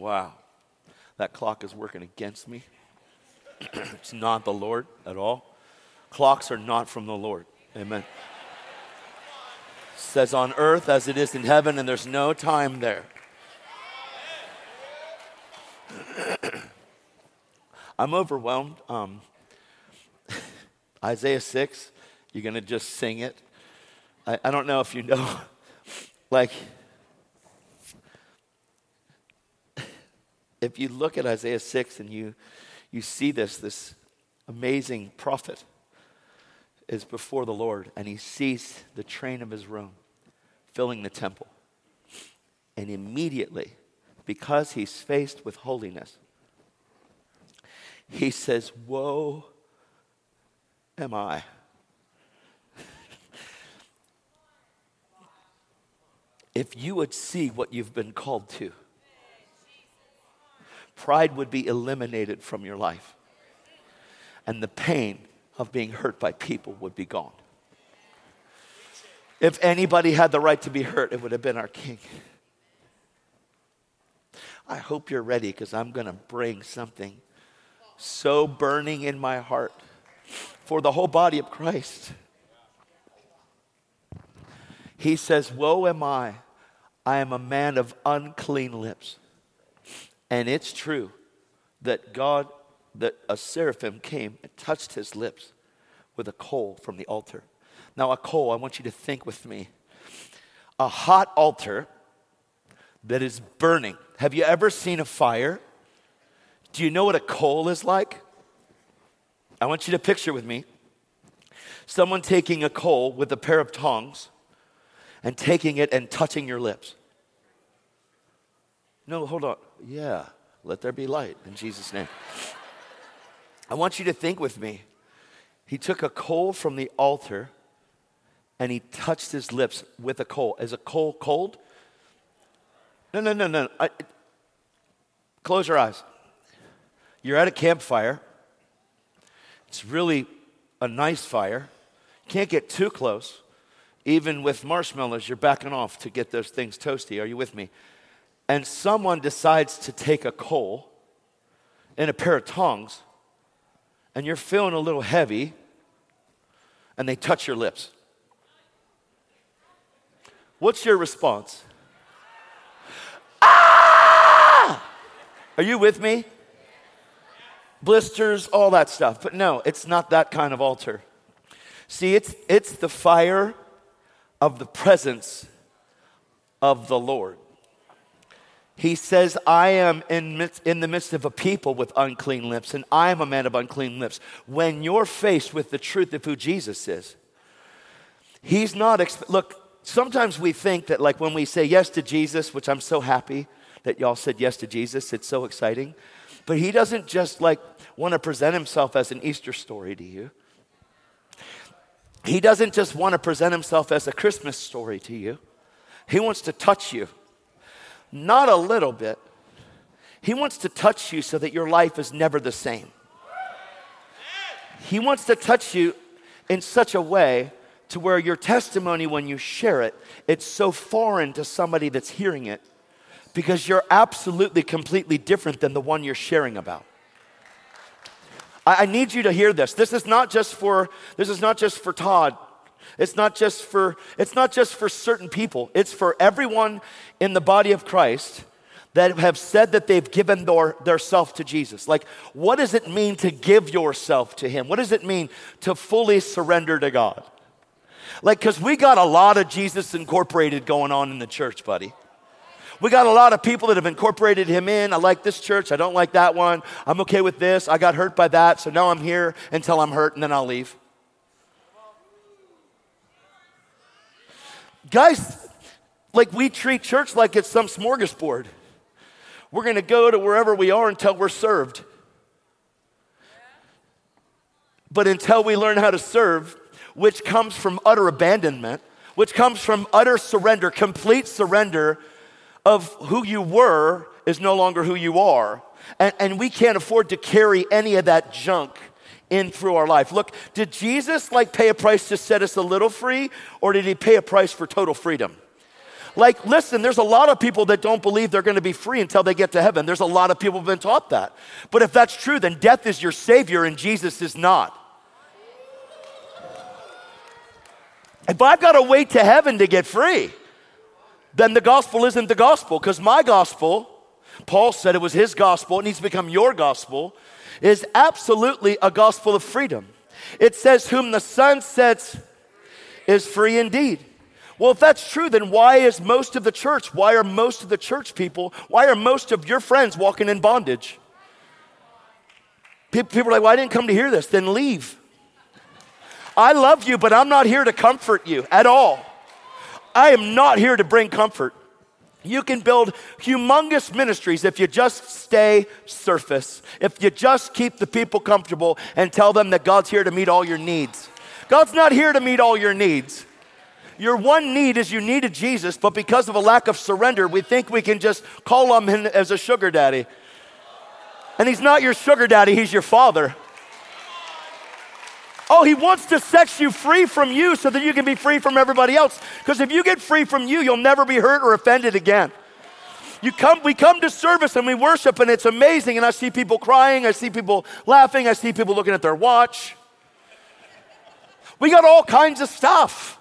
Wow. That clock is working against me. it's not the Lord at all. Clocks are not from the Lord. Amen. Says on earth as it is in heaven, and there's no time there. I'm overwhelmed. Um, Isaiah 6, you're going to just sing it. I, I don't know if you know, like, if you look at Isaiah 6 and you, you see this, this amazing prophet is before the Lord and he sees the train of his room filling the temple. And immediately, because he's faced with holiness, he says, Woe am I. if you would see what you've been called to, pride would be eliminated from your life, and the pain of being hurt by people would be gone. If anybody had the right to be hurt, it would have been our King. I hope you're ready because I'm going to bring something so burning in my heart for the whole body of Christ. He says, Woe am I, I am a man of unclean lips. And it's true that God, that a seraphim came and touched his lips with a coal from the altar. Now, a coal, I want you to think with me. A hot altar that is burning. Have you ever seen a fire do you know what a coal is like? I want you to picture with me someone taking a coal with a pair of tongs and taking it and touching your lips. No, hold on. Yeah, let there be light in Jesus' name. I want you to think with me. He took a coal from the altar and he touched his lips with a coal. Is a coal cold? No, no, no, no. I, close your eyes. You're at a campfire. It's really a nice fire. Can't get too close. Even with marshmallows, you're backing off to get those things toasty. Are you with me? And someone decides to take a coal and a pair of tongs, and you're feeling a little heavy, and they touch your lips. What's your response? Ah! Are you with me? blisters, all that stuff. But no, it's not that kind of altar. See, it's, it's the fire of the presence of the Lord. He says, I am in, in the midst of a people with unclean lips, and I am a man of unclean lips. When you're faced with the truth of who Jesus is, He's not, exp- look, sometimes we think that, like, when we say yes to Jesus, which I'm so happy that y'all said yes to Jesus, it's so exciting. But he doesn't just like want to present himself as an Easter story to you. He doesn't just want to present himself as a Christmas story to you. He wants to touch you. Not a little bit. He wants to touch you so that your life is never the same. He wants to touch you in such a way to where your testimony, when you share it, it's so foreign to somebody that's hearing it because you're absolutely completely different than the one you're sharing about. I, need you to hear this. This is not just for this is not just for Todd. It's not just for it's not just for certain people. It's for everyone in the body of Christ that have said that they've given their, their self to Jesus. Like, what does it mean to give yourself to Him? What does it mean to fully surrender to God? Like, because we got a lot of Jesus Incorporated going on in the church, buddy. We got a lot of people that have incorporated him in. I like this church. I don't like that one. I'm okay with this. I got hurt by that. So now I'm here until I'm hurt and then I'll leave. Guys, like we treat church like it's some smorgasbord. We're going to go to wherever we are until we're served. But until we learn how to serve, which comes from utter abandonment, which comes from utter surrender, complete surrender of who you were is no longer who you are. And, and we can't afford to carry any of that junk in through our life. Look, did Jesus like pay a price to set us a little free, or did he pay a price for total freedom? Like, listen, there's a lot of people that don't believe they're to be free until they get to heaven. There's a lot of people who've been taught that. But if that's true, then death is your savior and Jesus is not. If I've got to wait to heaven to get free, then the gospel isn't the gospel because my gospel, Paul said it was his gospel, it needs to become your gospel, is absolutely a gospel of freedom. It says, Whom the Son sets is free indeed. Well, if that's true, then why is most of the church, why are most of the church people, why are most of your friends walking in bondage? People are like, well, I didn't come to hear this. Then leave. I love you, but I'm not here to comfort you at all. I am not here to bring comfort. You can build humongous ministries if you just stay surface, if you just keep the people comfortable and tell them that God's here to meet all your needs. God's not here to meet all your needs. Your one need is you needed Jesus, but because of a lack of surrender, we think we can just call him as a sugar daddy. And he's not your sugar daddy, he's your father. Oh, he wants to set you free from you so that you can be free from everybody else. Because if you get free from you, you'll never be hurt or offended again. You come, we come to service and we worship, and it's amazing. And I see people crying, I see people laughing, I see people looking at their watch. We got all kinds of stuff.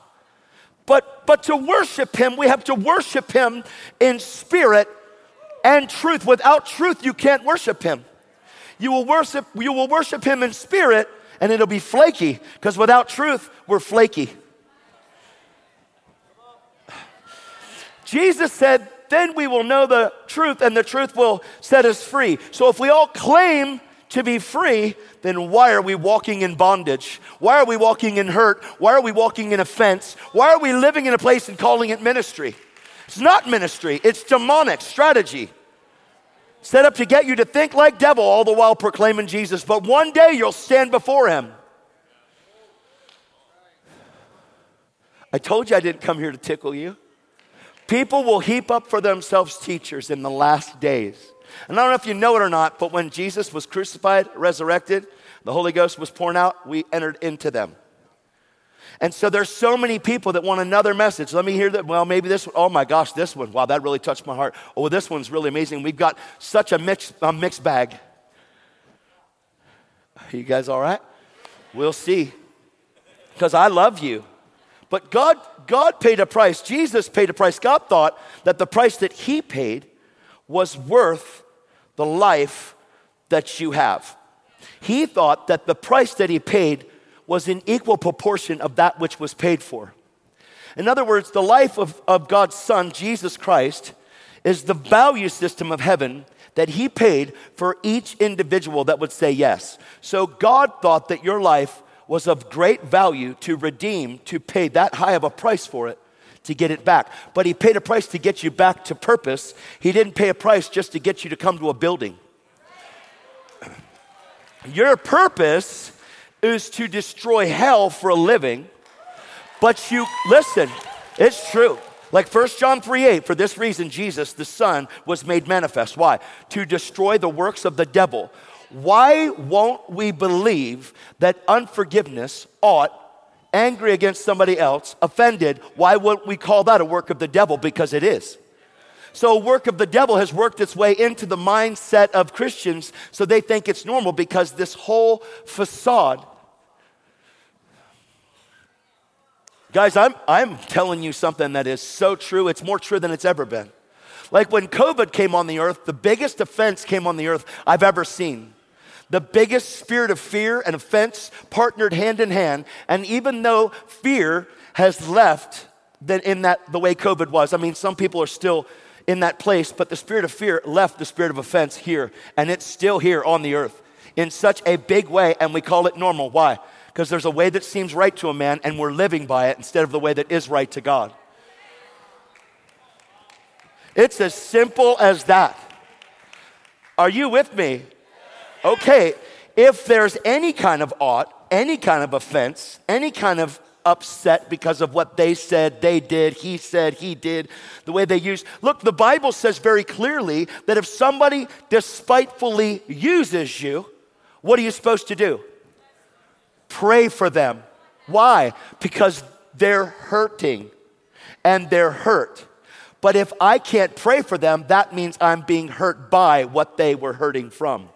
But, but to worship Him, we have to worship Him in spirit and truth. Without truth, you can't worship Him. You will worship, you will worship Him in spirit, and it'll be flaky, because without truth, we're flaky. Jesus said, Then we will know the truth, and the truth will set us free. So if we all claim to be free, then why are we walking in bondage? Why are we walking in hurt? Why are we walking in offense? Why are we living in a place and calling it ministry? It's not ministry, it's demonic strategy. Set up to get you to think like devil all the while proclaiming Jesus, but one day you'll stand before him. I told you I didn't come here to tickle you. People will heap up for themselves teachers in the last days. And I don't know if you know it or not, but when Jesus was crucified, resurrected, the Holy Ghost was poured out, we entered into them. And so there's so many people that want another message. Let me hear that. Well, maybe this one. Oh my gosh, this one. Wow, that really touched my heart. Oh, this one's really amazing. We've got such a mixed, a mixed bag. Are you guys all right? We'll see. Because I love you. But God, God paid a price. Jesus paid a price. God thought that the price that He paid was worth the life that you have. He thought that the price that he paid was in equal proportion of that which was paid for. In other words, the life of, of God's Son, Jesus Christ, is the value system of heaven that he paid for each individual that would say yes. So God thought that your life was of great value to redeem, to pay that high of a price for it to get it back. But he paid a price to get you back to purpose. He didn't pay a price just to get you to come to a building. Your purpose is to destroy hell for a living, but you, listen, it's true. Like 1 John 3 8, for this reason, Jesus, the Son, was made manifest. Why? To destroy the works of the devil. Why won't we believe that unforgiveness ought angry against somebody else, offended, why wouldn't we call that a work of the devil? Because it is. So, a work of the devil has worked its way into the mindset of Christians so they think it's normal because this whole facade. Guys, I'm, I'm telling you something that is so true. It's more true than it's ever been. Like when COVID came on the earth, the biggest offense came on the earth I've ever seen. The biggest spirit of fear and offense partnered hand in hand. And even though fear has left in that the way COVID was, I mean, some people are still in that place, but the spirit of fear left the spirit of offense here, and it's still here on the earth in such a big way, and we call it normal. Why? Because there's a way that seems right to a man, and we're living by it instead of the way that is right to God. It's as simple as that. Are you with me? Okay, if there's any kind of ought, any kind of offense, any kind of upset because of what they said, they did, he said, he did, the way they used. Look, the Bible says very clearly that if somebody despitefully uses you, what are you supposed to do? Pray for them. Why? Because they're hurting and they're hurt. But if I can't pray for them, that means I'm being hurt by what they were hurting from.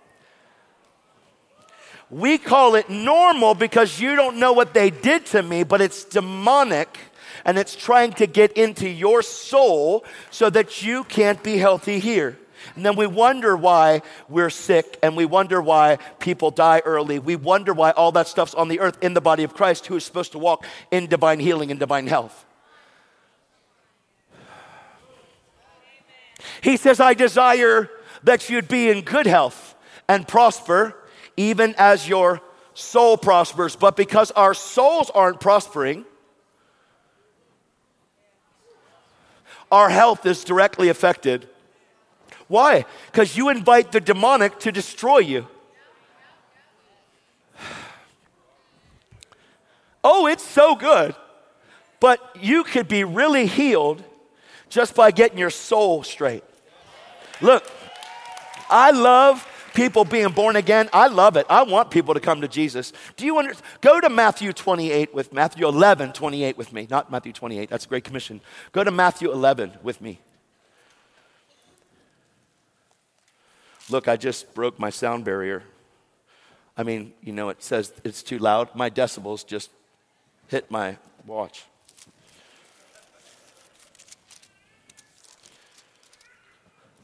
We call it normal because you don't know what they did to me, but it's demonic and it's trying to get into your soul so that you can't be healthy here. And then we wonder why we're sick and we wonder why people die early. We wonder why all that stuff's on the earth in the body of Christ who is supposed to walk in divine healing and divine health. He says, I desire that you'd be in good health and prosper, even as your soul prospers. But because our souls aren't prospering, our health is directly affected. Why? Because you invite the demonic to destroy you. Oh, it's so good. But you could be really healed just by getting your soul straight. Look, I love people being born again. I love it. I want people to come to Jesus. Do you understand? Go to Matthew 28 with Matthew 11, 28 with me. Not Matthew 28. That's a great commission. Go to Matthew 11 with me. Look, I just broke my sound barrier. I mean, you know, it says it's too loud. My decibels just hit my watch.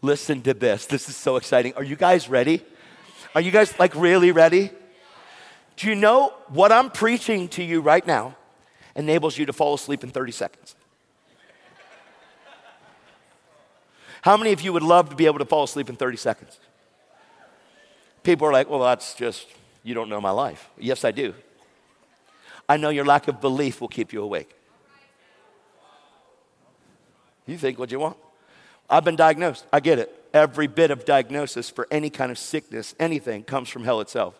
Listen to this. This is so exciting. Are you guys ready? Are you guys like really ready? Do you know what I'm preaching to you right now enables you to fall asleep in 30 seconds? How many of you would love to be able to fall asleep in 30 seconds? People are like, well, that's just, you don't know my life. Yes, I do. I know your lack of belief will keep you awake. You think what you want. I've been diagnosed. I get it. Every bit of diagnosis for any kind of sickness, anything, comes from hell itself.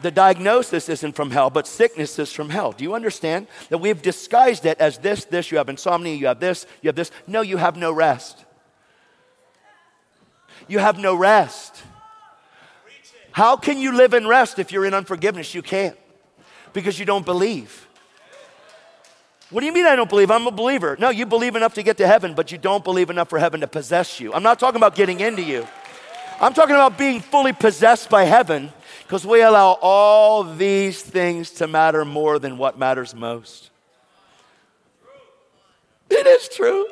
The diagnosis isn't from hell, but sickness is from hell. Do you understand that we've disguised it as this, this, you have insomnia, you have this, you have this? No, you have no rest. You have no rest. How can you live in rest if you're in unforgiveness? You can't because you don't believe. What do you mean I don't believe? I'm a believer. No, you believe enough to get to heaven, but you don't believe enough for heaven to possess you. I'm not talking about getting into you. I'm talking about being fully possessed by heaven because we allow all these things to matter more than what matters most. It is true.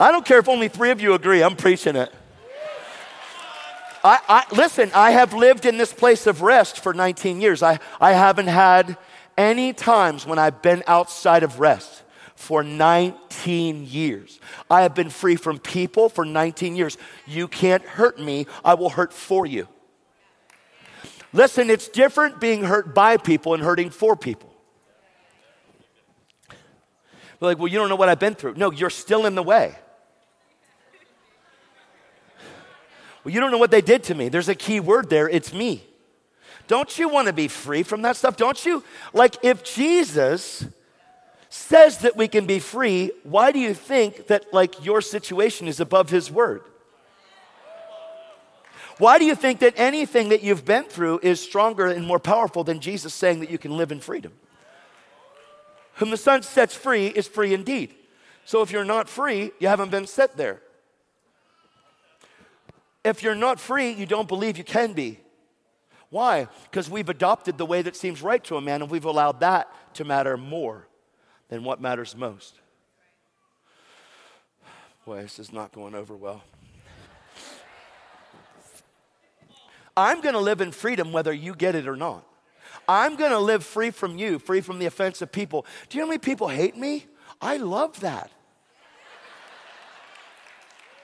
I don't care if only three of you agree, I'm preaching it. I, I, listen, I have lived in this place of rest for 19 years. I, I haven't had any times when I've been outside of rest for 19 years. I have been free from people for 19 years. You can't hurt me, I will hurt for you. Listen, it's different being hurt by people and hurting for people. They're like, well, you don't know what I've been through. No, you're still in the way. Well, you don't know what they did to me. There's a key word there it's me. Don't you want to be free from that stuff? Don't you? Like, if Jesus says that we can be free, why do you think that, like, your situation is above his word? Why do you think that anything that you've been through is stronger and more powerful than Jesus saying that you can live in freedom? Whom the Son sets free is free indeed. So if you're not free, you haven't been set there. If you're not free, you don't believe you can be. Why? Because we've adopted the way that seems right to a man and we've allowed that to matter more than what matters most. Boy, this is not going over well. I'm going to live in freedom whether you get it or not. I'm going to live free from you, free from the offense of people. Do you know how many people hate me? I love that.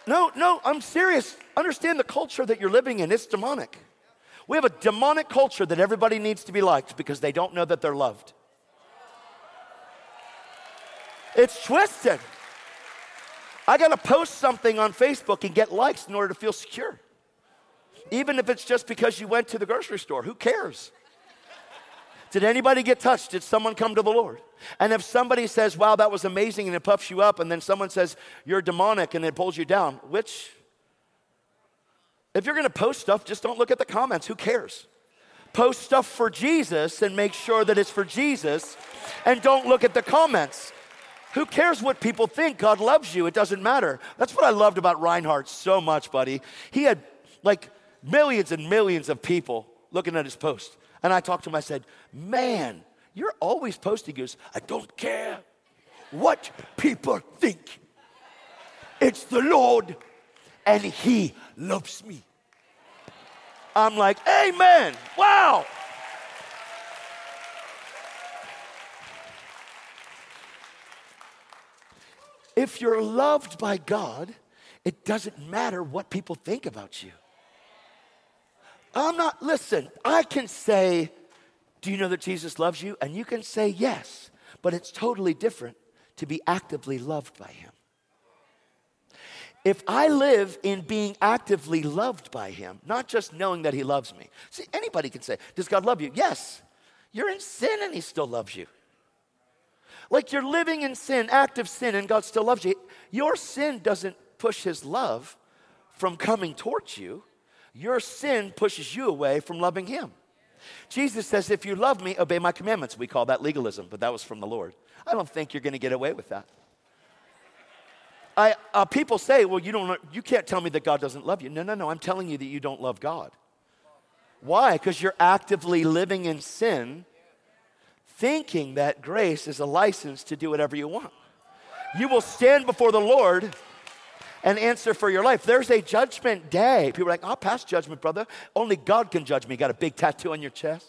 No, no, I'm serious. Understand the culture that you're living in, it's demonic. We have a demonic culture that everybody needs to be liked because they don't know that they're loved. It's twisted. I got to post something on Facebook and get likes in order to feel secure. Even if it's just because you went to the grocery store, who cares? Did anybody get touched? Did someone come to the Lord? And if somebody says, wow, that was amazing, and it puffs you up, and then someone says, you're demonic, and it pulls you down, which if you're to post stuff, just don't look at the comments. Who cares? Post stuff for Jesus and make sure that it's for Jesus and don't look at the comments. Who cares what people think? God loves you. It doesn't matter. That's what I loved about Reinhardt so much, buddy. He had like millions and millions of people looking at his post. And I talked to him, I said, Man, you're always posting. Goes, I don't care what people think. It's the Lord, and He loves me. I'm like, Amen. Wow. If you're loved by God, it doesn't matter what people think about you. I'm not, listen, I can say, Do you know that Jesus loves you? And you can say yes, but it's totally different to be actively loved by Him. If I live in being actively loved by Him, not just knowing that He loves me. See, anybody can say, Does God love you? Yes. You're in sin and He still loves you. Like you're living in sin, active sin, and God still loves you. Your sin doesn't push His love from coming towards you, your sin pushes you away from loving Him. Jesus says, If you love me, obey my commandments. We call that legalism, but that was from the Lord. I don't think you're going to get away with that. I, uh, people say, well, you, don't, you can't tell me that God doesn't love you. No, no, no. I'm telling you that you don't love God. Why? Because you're actively living in sin, thinking that grace is a license to do whatever you want. You will stand before the Lord and answer for your life. There's a judgment day. People are like, I'll pass judgment, brother. Only God can judge me. Got a big tattoo on your chest?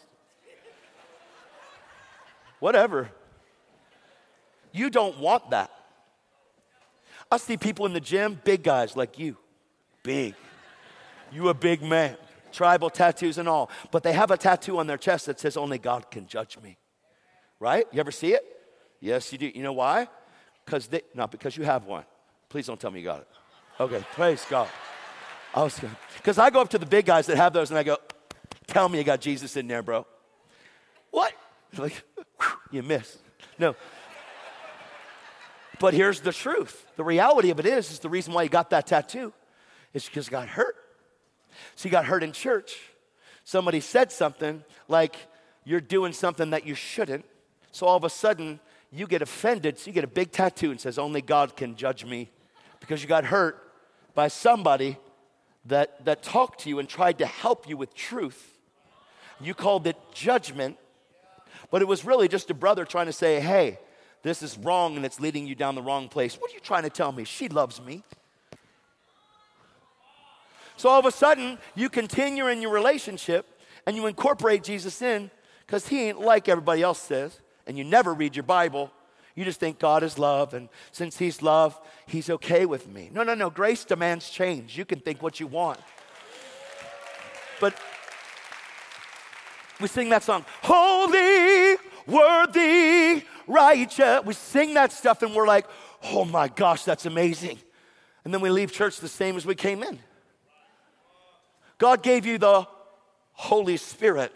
Whatever. You don't want that. I see people in the gym, big guys like you, big. You a big man, tribal tattoos and all, but they have a tattoo on their chest that says, Only God can judge me. Right? You ever see it? Yes, you do. You know why? Because they, not because you have one. Please don't tell me you got it. Okay, praise God. I was because I go up to the big guys that have those and I go, tell me you got Jesus in there, bro. What? Like, you miss. No. But here's the truth. The reality of it is, is the reason why he got that tattoo is because he got hurt. So he got hurt in church. Somebody said something like, you're doing something that you shouldn't. So all of a sudden, you get offended. So you get a big tattoo and says, only God can judge me because you got hurt by somebody that, that talked to you and tried to help you with truth. You called it judgment, but it was really just a brother trying to say, hey, this is wrong and it's leading you down the wrong place. What are you trying to tell me? She loves me. So all of a sudden, you continue in your relationship and you incorporate Jesus in because he ain't like everybody else says, and you never read your Bible. You just think God is love, and since He's love, He's okay with me. No, no, no. Grace demands change. You can think what you want. But we sing that song, Holy, Worthy, righteous. We sing that stuff and we're like, oh my gosh, that's amazing. And then we leave church the same as we came in. God gave you the Holy Spirit.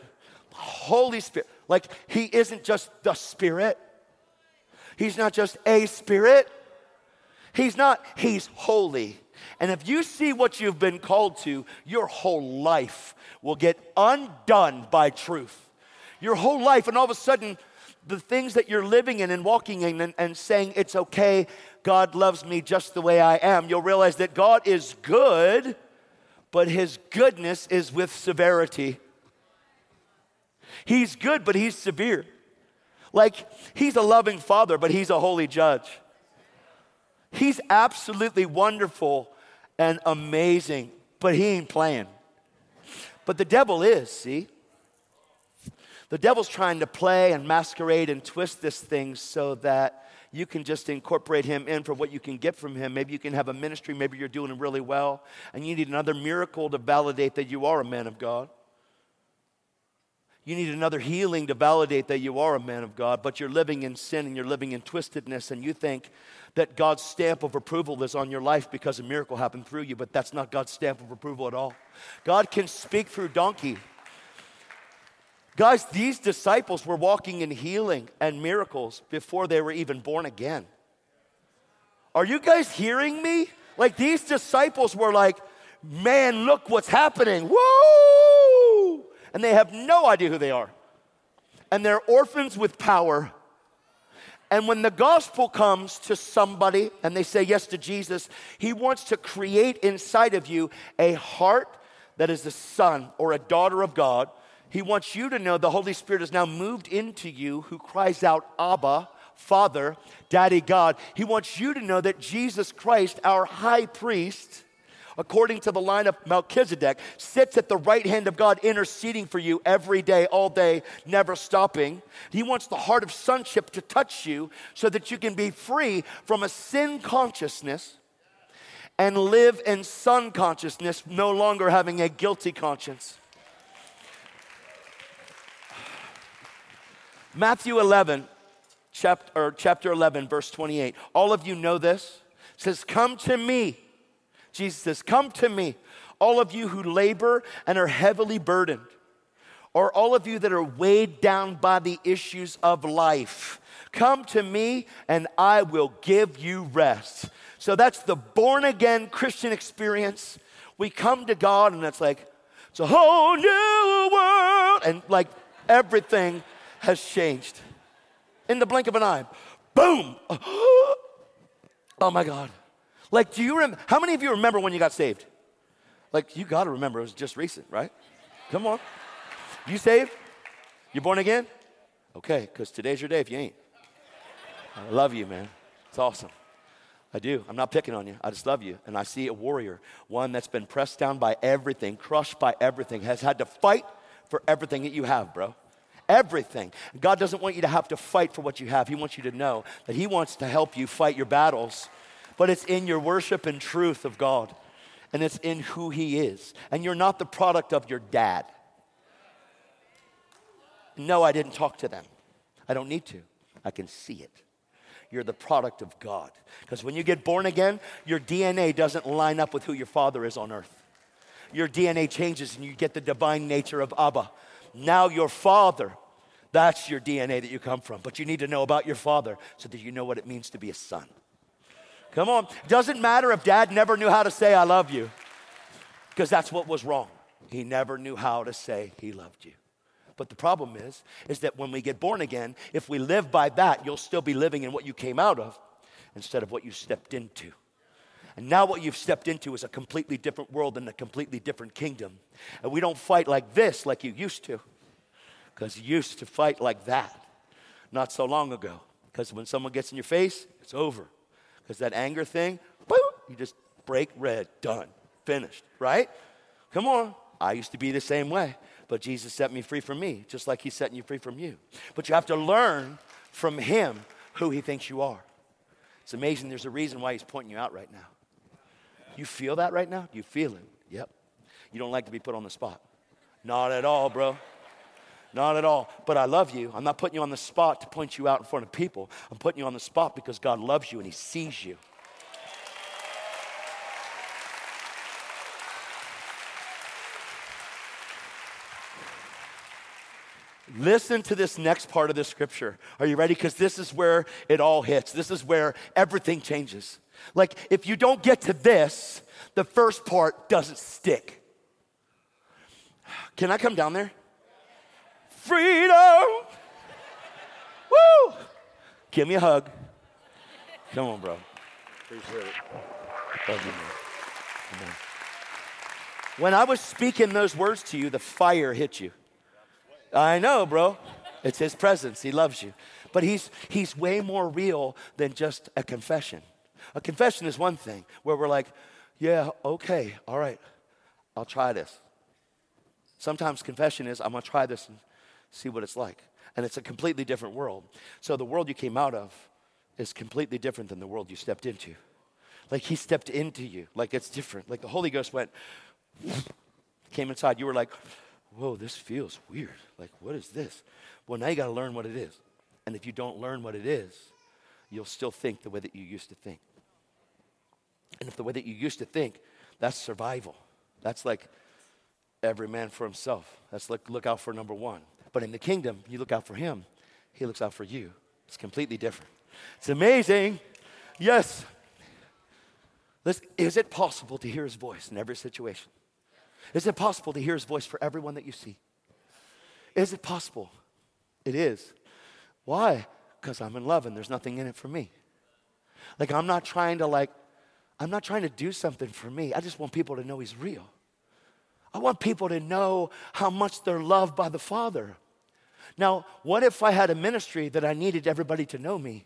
Holy Spirit. Like, He isn't just the Spirit, He's not just a Spirit. He's not, He's holy. And if you see what you've been called to, your whole life will get undone by truth. Your whole life, and all of a sudden, the things that you're living in and walking in and, and saying, it's okay, God loves me just the way I am, you'll realize that God is good, but his goodness is with severity. He's good, but he's severe. Like, he's a loving father, but he's a holy judge. He's absolutely wonderful and amazing, but he ain't playing. But the devil is, see? The devil's trying to play and masquerade and twist this thing so that you can just incorporate him in for what you can get from him. Maybe you can have a ministry, maybe you're doing really well, and you need another miracle to validate that you are a man of God. You need another healing to validate that you are a man of God, but you're living in sin and you're living in twistedness, and you think that God's stamp of approval is on your life because a miracle happened through you, but that's not God's stamp of approval at all. God can speak through donkey. Guys, these disciples were walking in healing and miracles before they were even born again. Are you guys hearing me? Like these disciples were like, man, look what's happening. Woo! And they have no idea who they are. And they're orphans with power. And when the gospel comes to somebody and they say yes to Jesus, he wants to create inside of you a heart that is a son or a daughter of God. He wants you to know the Holy Spirit has now moved into you who cries out, Abba, Father, Daddy God. He wants you to know that Jesus Christ, our high priest, according to the line of Melchizedek, sits at the right hand of God, interceding for you every day, all day, never stopping. He wants the heart of sonship to touch you so that you can be free from a sin consciousness and live in son consciousness, no longer having a guilty conscience. Matthew 11, chapter, chapter 11, verse 28. All of you know this. It says, Come to me Jesus says, Come to me, all of you who labor and are heavily burdened, or all of you that are weighed down by the issues of life. Come to me and I will give you rest. So that's the born again Christian experience. We come to God and it's like, it's a whole new world. And like everything has changed in the blink of an eye. Boom. Oh my God. Like, do you remember? How many of you remember when you got saved? Like, you got to remember, it was just recent, right? Come on. You saved? You born again? Okay, because today's your day if you ain't. I love you, man. It's awesome. I do. I'm not picking on you. I just love you. And I see a warrior, one that's been pressed down by everything, crushed by everything, has had to fight for everything that you have, bro. Everything. God doesn't want you to have to fight for what you have. He wants you to know that He wants to help you fight your battles but it's in your worship and truth of God, and it's in who He is. And you're not the product of your dad. No, I didn't talk to them. I don't need to. I can see it. You're the product of God. Because when you get born again, your DNA doesn't line up with who your father is on earth. Your DNA changes and you get the divine nature of Abba. Now, your father, that's your DNA that you come from. But you need to know about your father so that you know what it means to be a son. Come on. Doesn't matter if dad never knew how to say, I love you, because that's what was wrong. He never knew how to say he loved you. But the problem is, is that when we get born again, if we live by that, you'll still be living in what you came out of instead of what you stepped into. And now what you've stepped into is a completely different world and a completely different kingdom. And we don't fight like this like you used to. Because you used to fight like that not so long ago. Because when someone gets in your face, it's over. Because that anger thing, boom, you just break red, done, finished, right? Come on. I used to be the same way, but Jesus set me free from me, just like He's setting you free from you. But you have to learn from Him who He thinks you are. It's amazing. There's a reason why He's pointing you out right now. You feel that right now? You feel it? Yep. You don't like to be put on the spot. Not at all, bro. Not at all. But I love you. I'm not putting you on the spot to point you out in front of people. I'm putting you on the spot because God loves you and He sees you. Listen to this next part of the scripture. Are you ready? Because this is where it all hits. This is where everything changes. Like, if you don't get to this, the first part doesn't stick. Can I come down there? Freedom. Woo! Give me a hug. Come on, bro. Appreciate it. Love you, man. When I was speaking those words to you, the fire hit you. I know, bro. It's his presence. He loves you. But he's, he's way more real than just a confession. A confession is one thing where we're like, yeah, okay, all right, I'll try this. Sometimes confession is, I'm going to try this and see what it's like. And it's a completely different world. So the world you came out of is completely different than the world you stepped into. Like he stepped into you, like it's different. Like the Holy Ghost went, came inside. You were like, whoa, this feels weird. Like, what is this? Well, now you got to learn what it is. And if you don't learn what it is, you'll still think the way that you used to think. And if the way that you used to think, that's survival. That's like every man for himself. That's like look out for number one. But in the kingdom, you look out for him, he looks out for you. It's completely different. It's amazing. Yes. Listen, is it possible to hear his voice in every situation? Is it possible to hear his voice for everyone that you see? Is it possible? It is. Why? Because I'm in love and there's nothing in it for me. Like, I'm not trying to, like, I'm not trying to do something for me. I just want people to know He's real. I want people to know how much they're loved by the Father. Now, what if I had a ministry that I needed everybody to know me?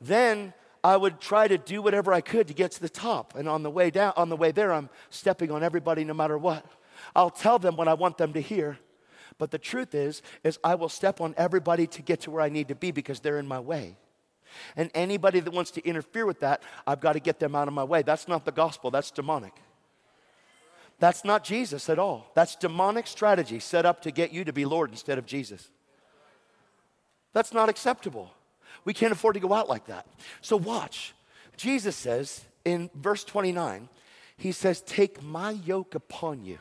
Then I would try to do whatever I could to get to the top. And on the way down, on the way there, I'm stepping on everybody no matter what. I'll tell them what I want them to hear. But the truth is, is I will step on everybody to get to where I need to be because they're in my way. And anybody that wants to interfere with that, I've got to get them out of my way. That's not the gospel, that's demonic. That's not Jesus at all. That's demonic strategy set up to get you to be Lord instead of Jesus. That's not acceptable. We can't afford to go out like that. So watch. Jesus says in verse 29, he says, Take my yoke upon you.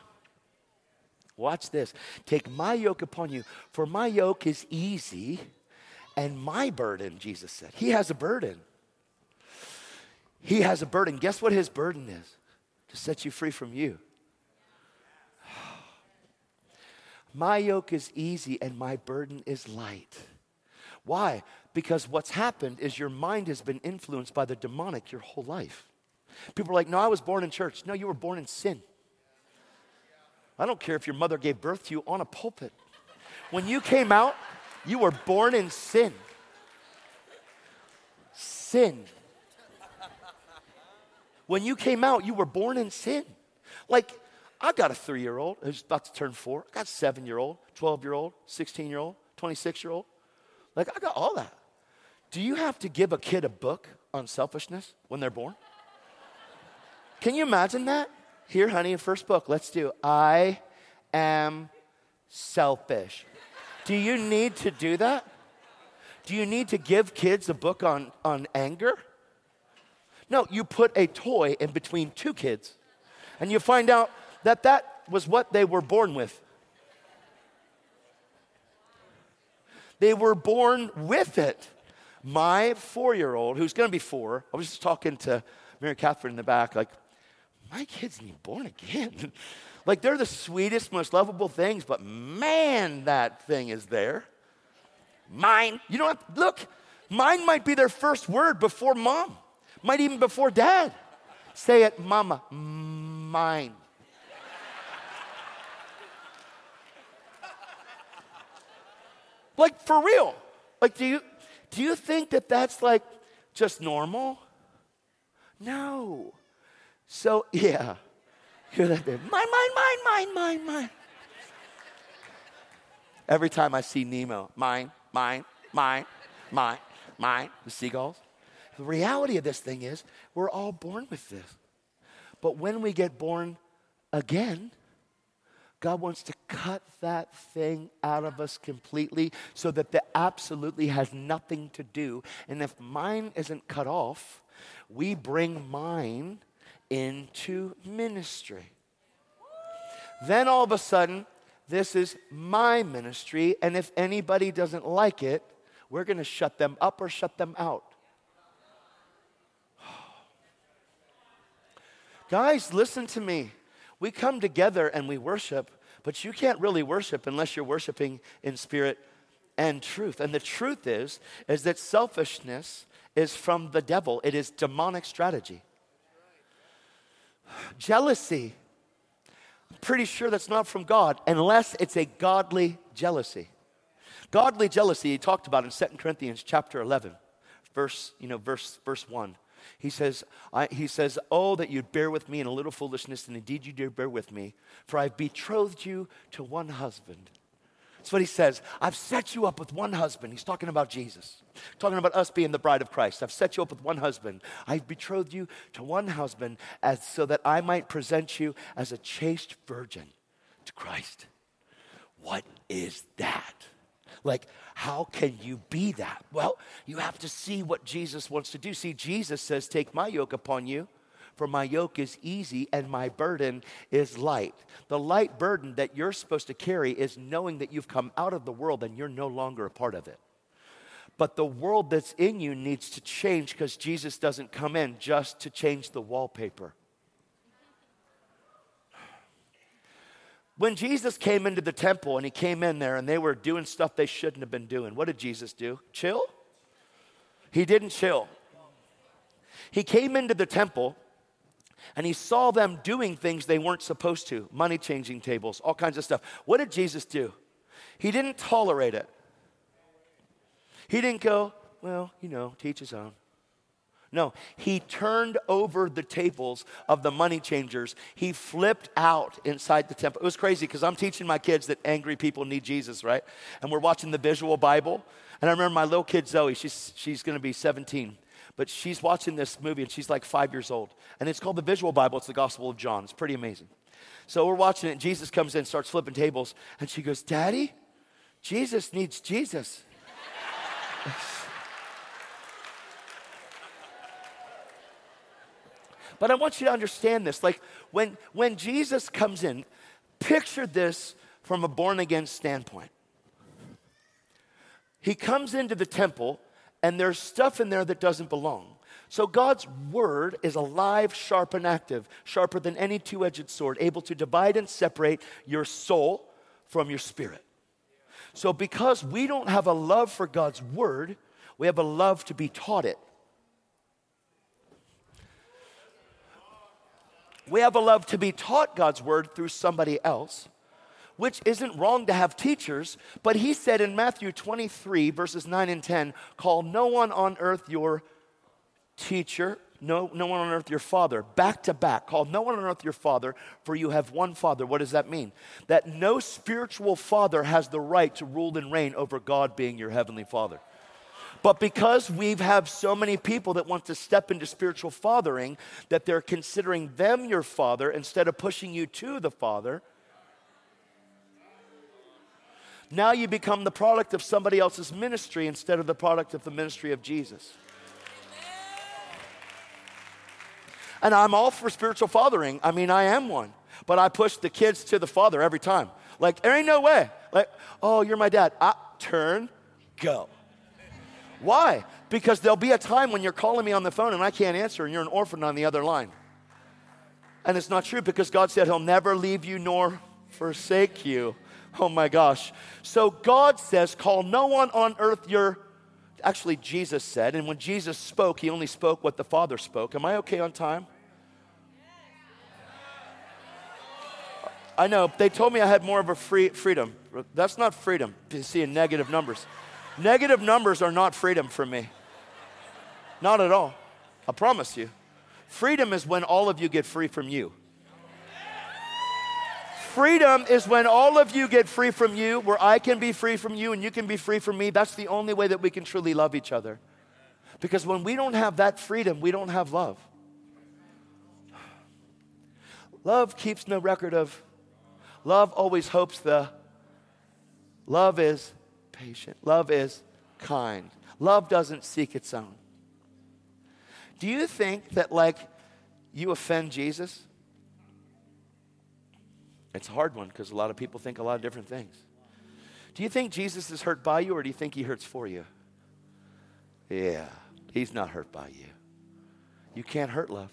Watch this. Take my yoke upon you, for my yoke is easy and my burden, Jesus said. He has a burden. He has a burden. Guess what his burden is? To set you free from you. My yoke is easy and my burden is light. Why? Because what's happened is your mind has been influenced by the demonic your whole life. People are like, No, I was born in church. No, you were born in sin. I don't care if your mother gave birth to you on a pulpit. When you came out, you were born in sin. Sin. When you came out, you were born in sin. Like, I got a three year old who's about to turn four. I got a seven year old, 12 year old, 16 year old, 26 year old. Like, I got all that. Do you have to give a kid a book on selfishness when they're born? Can you imagine that? Here, honey, first book. Let's do I am selfish. Do you need to do that? Do you need to give kids a book on, on anger? No, you put a toy in between two kids and you find out that that was what they were born with. They were born with it. My four year old, who's gonna be four, I was just talking to Mary Catherine in the back, like, my kids need born again. like, they're the sweetest, most lovable things, but man, that thing is there. Mine. You know what? Look, mine might be their first word before mom, might even before dad. Say it, mama, mine. Like, for real. Like, do you, do you think that that's like just normal? No. So, yeah. You're like, mine, mine, mine, mine, mine, mine. Every time I see Nemo, mine, mine, mine, mine, mine, the seagulls. The reality of this thing is, we're all born with this. But when we get born again, God wants to cut that thing out of us completely so that the absolutely has nothing to do. And if mine isn't cut off, we bring mine into ministry. Then all of a sudden, this is my ministry, and if anybody doesn't like it, we're going to shut them up or shut them out. Guys, listen to me. We come together and we worship, but you can't really worship unless you're worshiping in spirit and truth. And the truth is is that selfishness is from the devil. It is demonic strategy. Jealousy, I'm pretty sure that's not from God unless it's a godly jealousy. Godly jealousy, he talked about in 2 Corinthians chapter 11, verse, you know, verse, verse 1. He says, I, he says, Oh, that you'd bear with me in a little foolishness, and indeed you do bear with me, for I've betrothed you to one husband that's what he says. I've set you up with one husband. He's talking about Jesus, talking about us being the bride of Christ. I've set you up with one husband. I've betrothed you to one husband as, so that I might present you as a chaste virgin to Christ. What is that? Like, how can you be that? Well, you have to see what Jesus wants to do. See, Jesus says, Take my yoke upon you for my yoke is easy and my burden is light. The light burden that you're supposed to carry is knowing that you've come out of the world and you're no longer a part of it. But the world that's in you needs to change because Jesus doesn't come in just to change the wallpaper. When Jesus came into the temple and he came in there and they were doing stuff they shouldn't have been doing, what did Jesus do? Chill? He didn't chill. He came into the temple and he saw them doing things they weren't supposed to money changing tables, all kinds of stuff. What did Jesus do? He didn't tolerate it. He didn't go, well, you know, teach his own. No, he turned over the tables of the money changers. He flipped out inside the temple. It was crazy because I'm teaching my kids that angry people need Jesus, right? And we're watching the visual Bible. And I remember my little kid Zoe, she's, she's going to be 17. But she's watching this movie and she's like five years old. And it's called the Visual Bible. It's the Gospel of John. It's pretty amazing. So we're watching it, and Jesus comes in, starts flipping tables, and she goes, Daddy, Jesus needs Jesus. but I want you to understand this. Like when, when Jesus comes in, picture this from a born again standpoint. He comes into the temple and there's stuff in there that doesn't belong. So God's word is alive, sharp, and active, sharper than any two edged sword, able to divide and separate your soul from your spirit. So, because we don't have a love for God's word, we have a love to be taught it. We have a love to be taught God's word through somebody else which isn't wrong to have teachers, but he said in Matthew 23, verses 9 and 10, call no one on earth your teacher, no, no one on earth your father, back to back. Call no one on earth your father, for you have one father. What does that mean? That no spiritual father has the right to rule and reign over God being your heavenly father. But because we have so many people that want to step into spiritual fathering, that they're considering them your father instead of pushing you to the father, now you become the product of somebody else's ministry instead of the product of the ministry of Jesus. And I'm all for spiritual fathering. I mean, I am one. But I push the kids to the father every time. Like, there ain't no way. Like, oh, you're my dad. I, turn, go. Why? Because there'll be a time when you're calling me on the phone and I can't answer and you're an orphan on the other line. And it's not true because God said He'll never leave you nor forsake you. Oh my gosh. So God says, Call no one on earth your. Actually, Jesus said, and when Jesus spoke, he only spoke what the Father spoke. Am I okay on time? I know, they told me I had more of a free freedom. That's not freedom, seeing negative numbers. Negative numbers are not freedom for me. Not at all. I promise you. Freedom is when all of you get free from you. Freedom is when all of you get free from you, where I can be free from you and you can be free from me. That's the only way that we can truly love each other. Because when we don't have that freedom, we don't have love. Love keeps no record of, love always hopes the, love is patient, love is kind, love doesn't seek its own. Do you think that, like, you offend Jesus? It's a hard one because a lot of people think a lot of different things. Do you think Jesus is hurt by you or do you think he hurts for you? Yeah, he's not hurt by you. You can't hurt love.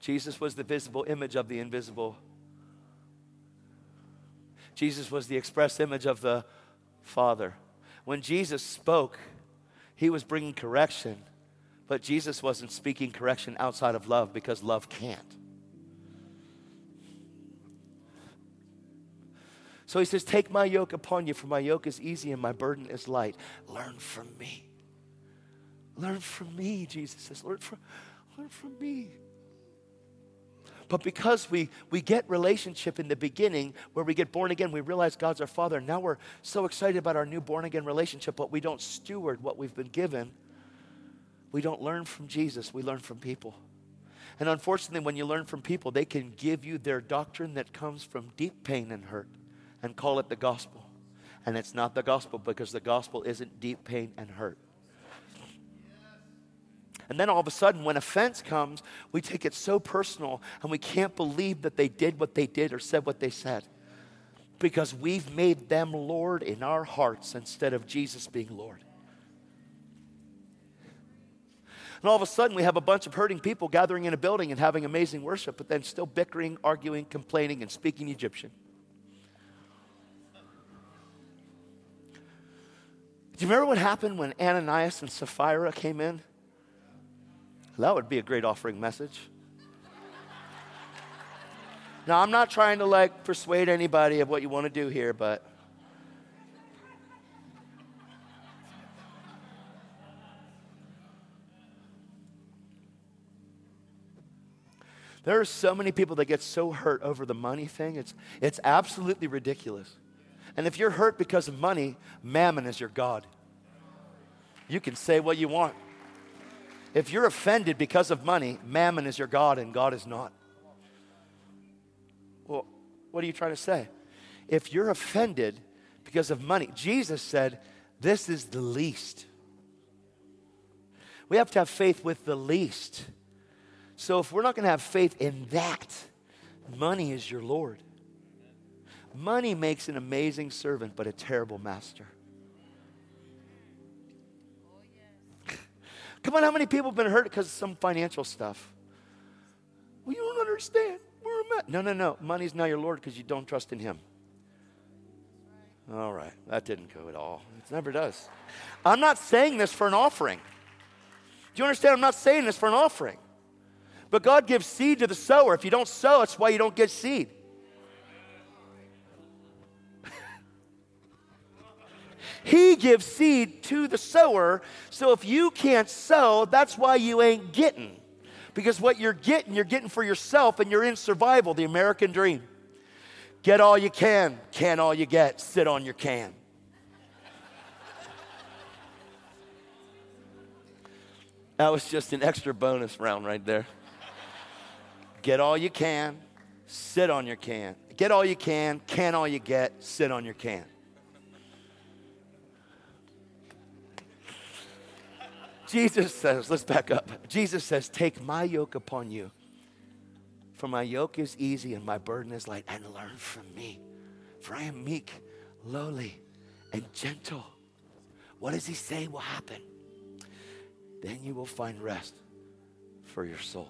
Jesus was the visible image of the invisible. Jesus was the express image of the Father. When Jesus spoke, he was bringing correction, but Jesus wasn't speaking correction outside of love because love can't. So he says, Take my yoke upon you, for my yoke is easy and my burden is light. Learn from me. Learn from me, Jesus says. Learn from, learn from me. But because we, we get relationship in the beginning, where we get born again, we realize God's our Father. And now we're so excited about our new born again relationship, but we don't steward what we've been given. We don't learn from Jesus, we learn from people. And unfortunately, when you learn from people, they can give you their doctrine that comes from deep pain and hurt and call it the gospel. And it's not the gospel because the gospel isn't deep pain and hurt. And then all of a sudden, when offense comes, we take it so personal and we can't believe that they did what they did or said what they said because we've made them Lord in our hearts instead of Jesus being Lord. And all of a sudden, we have a bunch of hurting people gathering in a building and having amazing worship, but then still bickering, arguing, complaining, and speaking Egyptian. Do you remember what happened when Ananias and Sapphira came in? That would be a great offering message. Now, I'm not trying to like persuade anybody of what you want to do here, but There are so many people that get so hurt over the money thing. It's, it's absolutely ridiculous. And if you're hurt because of money, mammon is your God. You can say what you want. If you're offended because of money, mammon is your God and God is not. Well, what are you trying to say? If you're offended because of money, Jesus said, This is the least. We have to have faith with the least. So if we're not going to have faith in that, money is your Lord. Money makes an amazing servant, but a terrible master. Come on, how many people have been hurt because of some financial stuff? Well, you don't understand. We're a No, no, no. Money's not your Lord because you don't trust in Him. All right, that didn't go at all. It never does. I'm not saying this for an offering. Do you understand? I'm not saying this for an offering. But God gives seed to the sower. If you don't sow, that's why you don't get seed. He gives seed to the sower. So if you can't sow, that's why you ain't getting. Because what you're getting, you're getting for yourself and you're in survival, the American dream. Get all you can, can all you get, sit on your can. That was just an extra bonus round right there. Get all you can, sit on your can. Get all you can, can all you get, sit on your can. Jesus says, let's back up. Jesus says, Take my yoke upon you. For my yoke is easy and my burden is light, and learn from me. For I am meek, lowly, and gentle. What does he say will happen? Then you will find rest for your soul.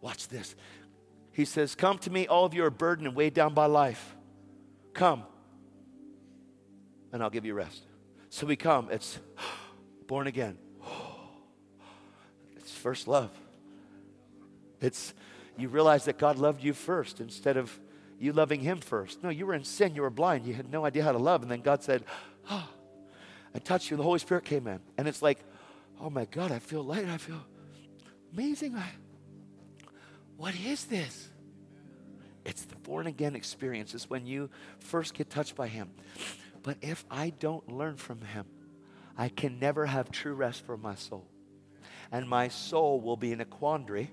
Watch this. He says, Come to me, all of you are burdened and weighed down by life. Come, and I'll give you rest. So we come. It's born again. First love. It's you realize that God loved you first instead of you loving Him first. No, you were in sin. You were blind. You had no idea how to love. And then God said, oh, I touched you. And the Holy Spirit came in. And it's like, oh my God, I feel light. I feel amazing. I, what is this? It's the born again experience. It's when you first get touched by Him. But if I don't learn from Him, I can never have true rest for my soul. And my soul will be in a quandary,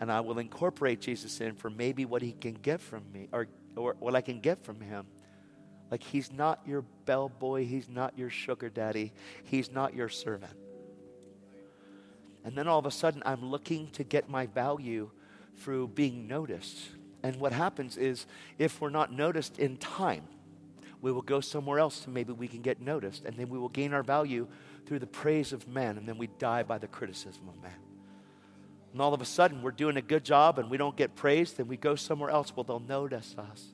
and I will incorporate Jesus in for maybe what He can get from me, or, or what I can get from Him. Like He's not your bellboy, He's not your sugar daddy, He's not your servant. And then all of a sudden, I'm looking to get my value through being noticed. And what happens is, if we're not noticed in time, we will go somewhere else and maybe we can get noticed. And then we will gain our value through the praise of men. And then we die by the criticism of man. And all of a sudden, we're doing a good job and we don't get praised. Then we go somewhere else. Well, they'll notice us.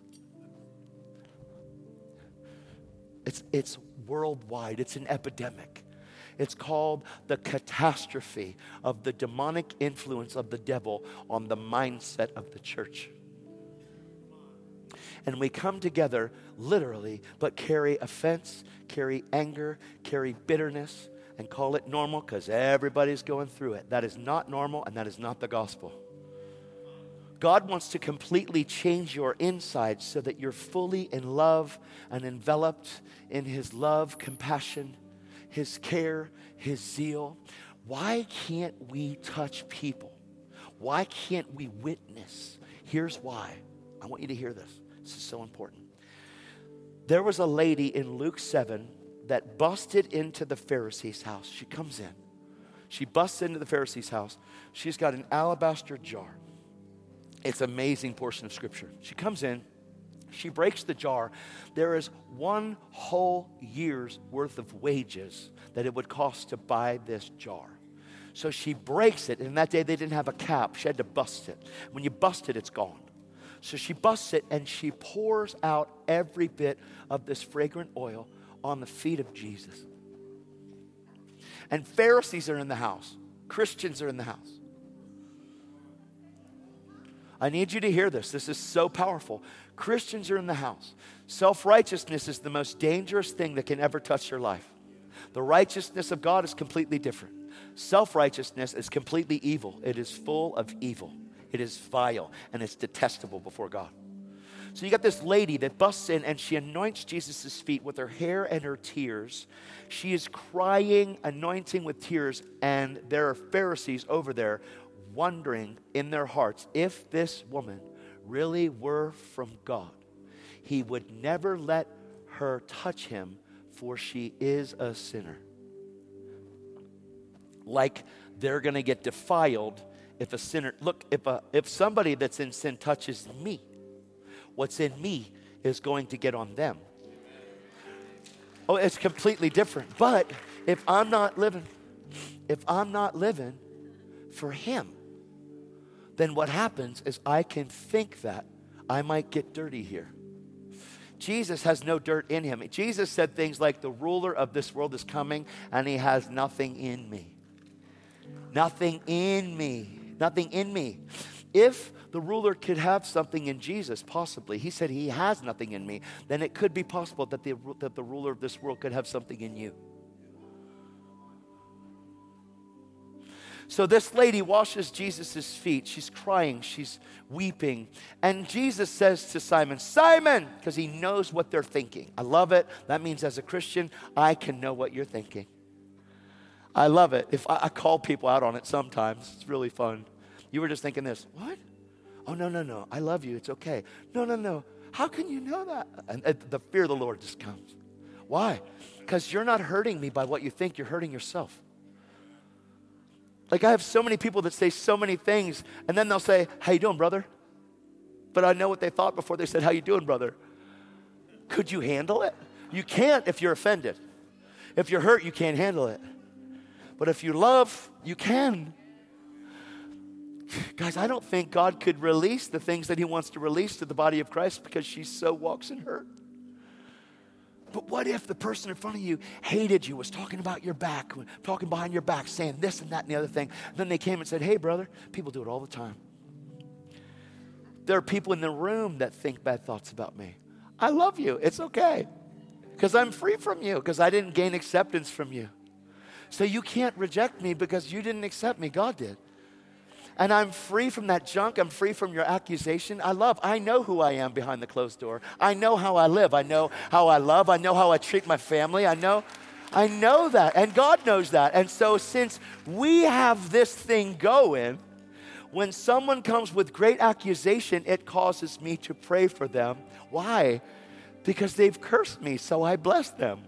It's, it's worldwide, it's an epidemic. It's called the catastrophe of the demonic influence of the devil on the mindset of the church. And we come together literally, but carry offense, carry anger, carry bitterness, and call it normal because everybody's going through it. That is not normal, and that is not the gospel. God wants to completely change your inside so that you're fully in love and enveloped in His love, compassion, his care, His zeal. Why can't we touch people? Why can't we witness? Here's why. I want you to hear this. This is so important. There was a lady in Luke 7 that busted into the Pharisee's house. She comes in. She busts into the Pharisee's house. She's got an alabaster jar. It's an amazing portion of scripture. She comes in. She breaks the jar. There is one whole year's worth of wages that it would cost to buy this jar. So she breaks it, and that day they didn't have a cap. She had to bust it. When you bust it, it's gone. So she busts it and she pours out every bit of this fragrant oil on the feet of Jesus. And Pharisees are in the house, Christians are in the house. I need you to hear this. This is so powerful. Christians are in the house. Self righteousness is the most dangerous thing that can ever touch your life. The righteousness of God is completely different. Self righteousness is completely evil, it is full of evil, it is vile, and it's detestable before God. So you got this lady that busts in and she anoints Jesus' feet with her hair and her tears. She is crying, anointing with tears, and there are Pharisees over there wondering in their hearts if this woman really were from God, he would never let her touch him, for she is a sinner. Like they're going to get defiled if a sinner, look, if, a, if somebody that's in sin touches me, what's in me is going to get on them. Oh, it's completely different. But if I'm not living, if I'm not living for Him, then what happens is I can think that I might get dirty here. Jesus has no dirt in him. Jesus said things like, The ruler of this world is coming, and he has nothing in me. Nothing in me. Nothing in me. If the ruler could have something in Jesus, possibly, he said he has nothing in me, then it could be possible that the, that the ruler of this world could have something in you. So this lady washes Jesus' feet. She's crying, she's weeping. And Jesus says to Simon, Simon, because he knows what they're thinking. I love it. That means as a Christian, I can know what you're thinking. I love it. If I, I call people out on it sometimes, it's really fun. You were just thinking this, what? Oh, no, no, no. I love you. It's okay. No, no, no. How can you know that? And the fear of the Lord just comes. Why? Because you're not hurting me by what you think, you're hurting yourself. Like I have so many people that say so many things, and then they'll say, How you doing, brother? But I know what they thought before they said, How you doing, brother? Could you handle it? You can't if you're offended. If you're hurt, you can't handle it. But if you love, you can. Guys, I don't think God could release the things that He wants to release to the body of Christ because she so walks in hurt. But what if the person in front of you hated you, was talking about your back, talking behind your back, saying this and that and the other thing? And then they came and said, Hey, brother, people do it all the time. There are people in the room that think bad thoughts about me. I love you. It's okay. Because I'm free from you, because I didn't gain acceptance from you. So you can't reject me because you didn't accept me. God did and I'm free from that junk. I'm free from your accusation. I love, I know who I am behind the closed door. I know how I live. I know how I love. I know how I treat my family. I know, I know that. And God knows that. And so, since we have this thing going, when someone comes with great accusation, it causes me to pray for them. Why? Because they've cursed me, so I bless them.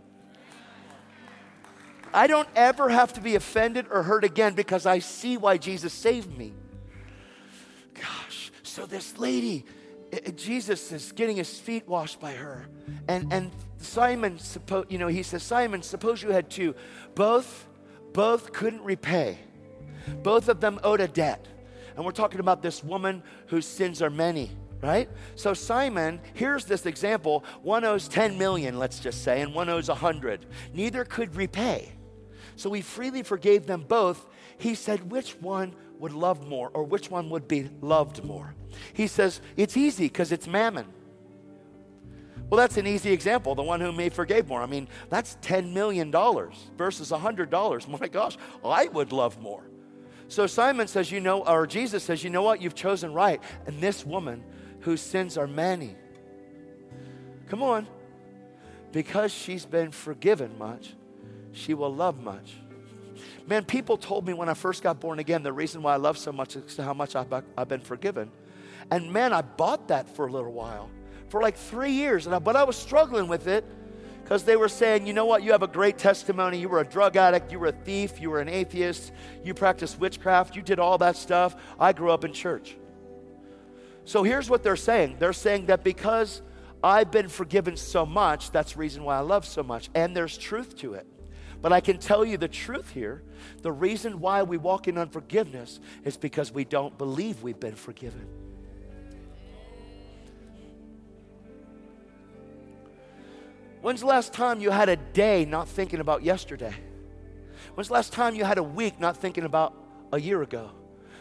I don't ever have to be offended or hurt again because I see why Jesus saved me. Gosh, so this lady, Jesus is getting his feet washed by her. And, and Simon, suppose, you know, he says, Simon, suppose you had two. Both, both couldn't repay. Both of them owed a debt. And we're talking about this woman whose sins are many right? So Simon, here's this example. One owes 10 million, let's just say, and one owes 100. Neither could repay. So he freely forgave them both. He said, which one would love more or which one would be loved more? He says, it's easy because it's mammon. Well, that's an easy example. The one whom he forgave more. I mean, that's $10 million versus $100. My gosh, I would love more. So Simon says, you know, or Jesus says, you know what? You've chosen right. And this woman whose sins are many, come on, because she's been forgiven much, she will love much. Man, people told me when I first got born again, the reason why I love so much is how much I've, been forgiven. And man, I bought that for a little while, for like three years. And I, but I was struggling with it because they were saying, you know what, you have a great testimony. You were a drug addict, you were a thief, you were an atheist, you practiced witchcraft, you did all that stuff. I grew up in church. So here's what they're saying they're saying that because I've been forgiven so much, that's the reason why I love so much. And there's truth to it. But I can tell you the truth here. The reason why we walk in unforgiveness is because we don't believe we've been forgiven. When's the last time you had a day not thinking about yesterday? When's the last time you had a week not thinking about a year ago?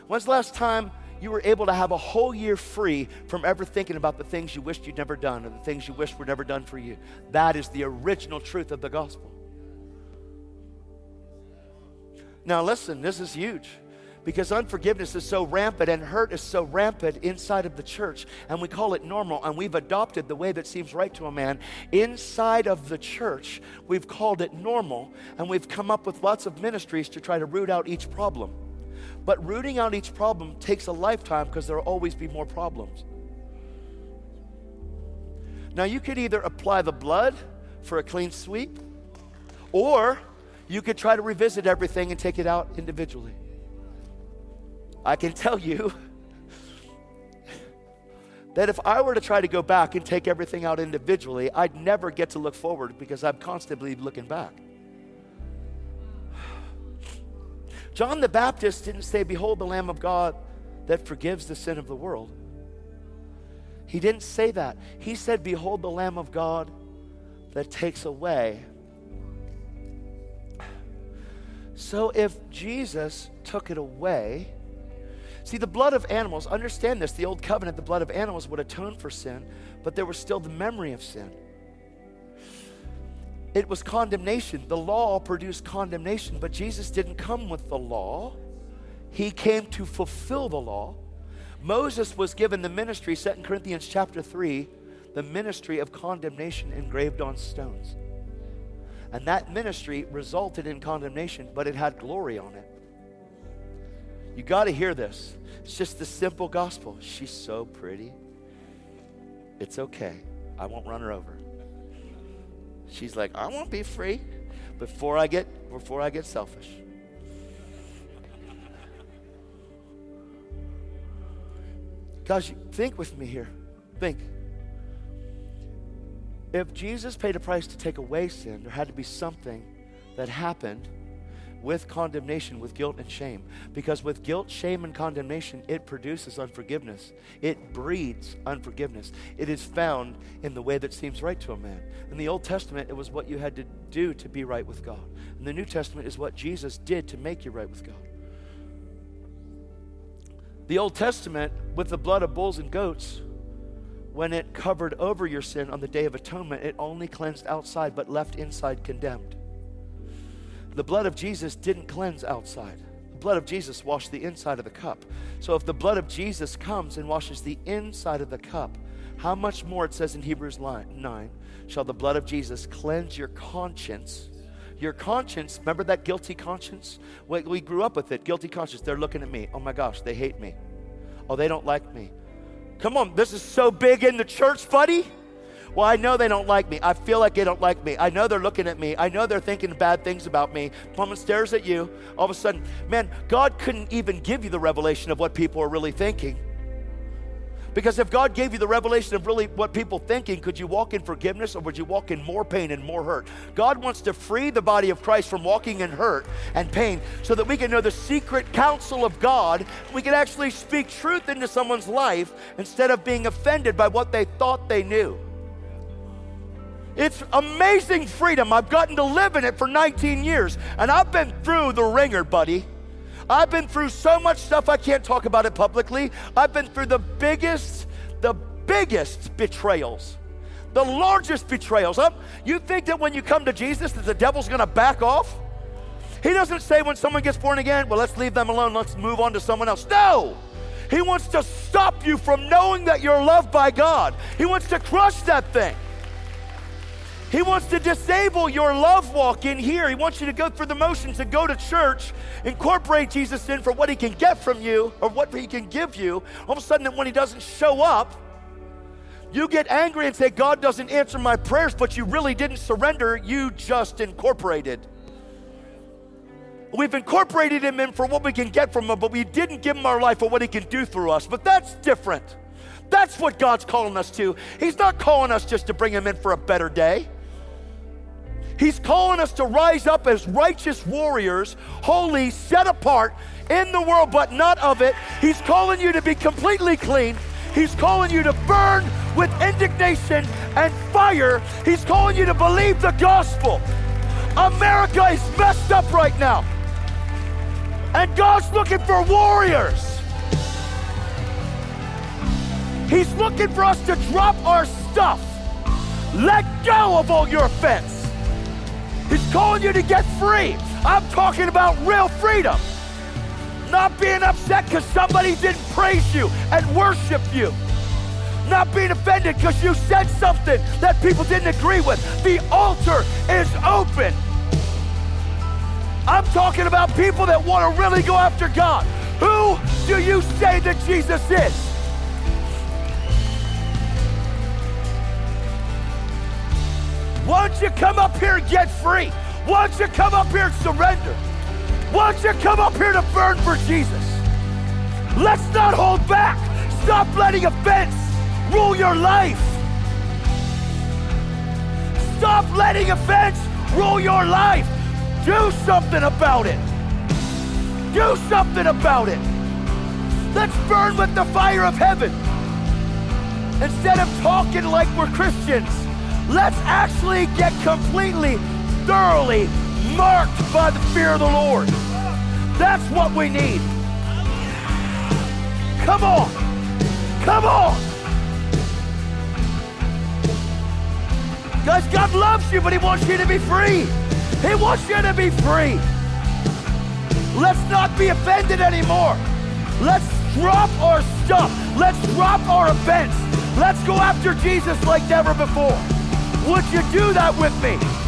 When's the last time you were able to have a whole year free from ever thinking about the things you wished you'd never done or the things you wished were never done for you? That is the original truth of the gospel. Now, listen, this is huge because unforgiveness is so rampant and hurt is so rampant inside of the church, and we call it normal, and we've adopted the way that seems right to a man. Inside of the church, we've called it normal, and we've come up with lots of ministries to try to root out each problem. But rooting out each problem takes a lifetime because there will always be more problems. Now, you could either apply the blood for a clean sweep, or you could try to revisit everything and take it out individually. I can tell you that if I were to try to go back and take everything out individually, I'd never get to look forward because I'm constantly looking back. John the Baptist didn't say, Behold the Lamb of God that forgives the sin of the world. He didn't say that. He said, Behold the Lamb of God that takes away. So if Jesus took it away, See, the blood of animals, understand this, the old covenant, the blood of animals would atone for sin, but there was still the memory of sin. It was condemnation. The law produced condemnation, but Jesus didn't come with the law. He came to fulfill the law. Moses was given the ministry, 2 Corinthians chapter 3, the ministry of condemnation engraved on stones. And that ministry resulted in condemnation, but it had glory on it. You got to hear this. It's just the simple gospel. She's so pretty. It's okay. I won't run her over. She's like, I won't be free before I get before I get selfish. Guys, think with me here. Think. If Jesus paid a price to take away sin, there had to be something that happened with condemnation, with guilt and shame. Because with guilt, shame, and condemnation, it produces unforgiveness. It breeds unforgiveness. It is found in the way that seems right to a man. In the Old Testament, it was what you had to do to be right with God. In the New Testament, is what Jesus did to make you right with God. The Old Testament, with the blood of bulls and goats, when it covered over your sin on the Day of Atonement, it only cleansed outside but left inside condemned. The blood of Jesus didn't cleanse outside. The blood of Jesus washed the inside of the cup. So if the blood of Jesus comes and washes the inside of the cup, how much more, it says in Hebrews 9, shall the blood of Jesus cleanse your conscience? Your conscience, remember that guilty conscience? We, we grew up with it, guilty conscience. They're looking at me. Oh my gosh, they hate me. Oh, they don't like me. Come on, this is so big in the church, buddy. Well, I know they don't like me. I feel like they don't like me. I know they're looking at me. I know they're thinking bad things about me. Someone stares at you. All of a sudden, man, God couldn't even give you the revelation of what people are really thinking. Because if God gave you the revelation of really what people thinking, could you walk in forgiveness or would you walk in more pain and more hurt? God wants to free the body of Christ from walking in hurt and pain so that we can know the secret counsel of God. We can actually speak truth into someone's life instead of being offended by what they thought they knew. It's amazing freedom. I've gotten to live in it for 19 years, and I've been through the wringer, buddy. I've been through so much stuff I can't talk about it publicly. I've been through the biggest, the biggest betrayals, the largest betrayals. I'm, you think that when you come to Jesus that the devil's going to back off? He doesn't say when someone gets born again, well, let's leave them alone, let's move on to someone else. No! He wants to stop you from knowing that you're loved by God. He wants to crush that thing. He wants to disable your love walk in here. He wants you to go through the motions to go to church, incorporate Jesus in for what he can get from you or what he can give you. All of a sudden, when he doesn't show up, you get angry and say, God doesn't answer my prayers, but you really didn't surrender. You just incorporated. We've incorporated him in for what we can get from him, but we didn't give him our life for what he can do through us. But that's different. That's what God's calling us to. He's not calling us just to bring him in for a better day. He's calling us to rise up as righteous warriors, holy, set apart in the world, but not of it. He's calling you to be completely clean. He's calling you to burn with indignation and fire. He's calling you to believe the gospel. America is messed up right now. And God's looking for warriors. He's looking for us to drop our stuff. Let go of all your offense. He's calling you to get free. I'm talking about real freedom. Not being upset because somebody didn't praise you and worship you. Not being offended because you said something that people didn't agree with. The altar is open. I'm talking about people that want to really go after God. Who do you say that Jesus is? Why don't you come up here and get free? Why don't you come up here and surrender? Why don't you come up here to burn for Jesus? Let's not hold back. Stop letting offense rule your life. Stop letting offense rule your life. Do something about it. Do something about it. Let's burn with the fire of heaven. Instead of talking like we're Christians, let's actually get completely, thoroughly marked by the fear of the Lord. That's what we need. Come on. Come on. Guys, God loves you, but He wants you to be free. He wants you to be free. Let's not be offended anymore. Let's drop our stuff. Let's drop our offense. Let's go after Jesus like never before. Would you do that with me?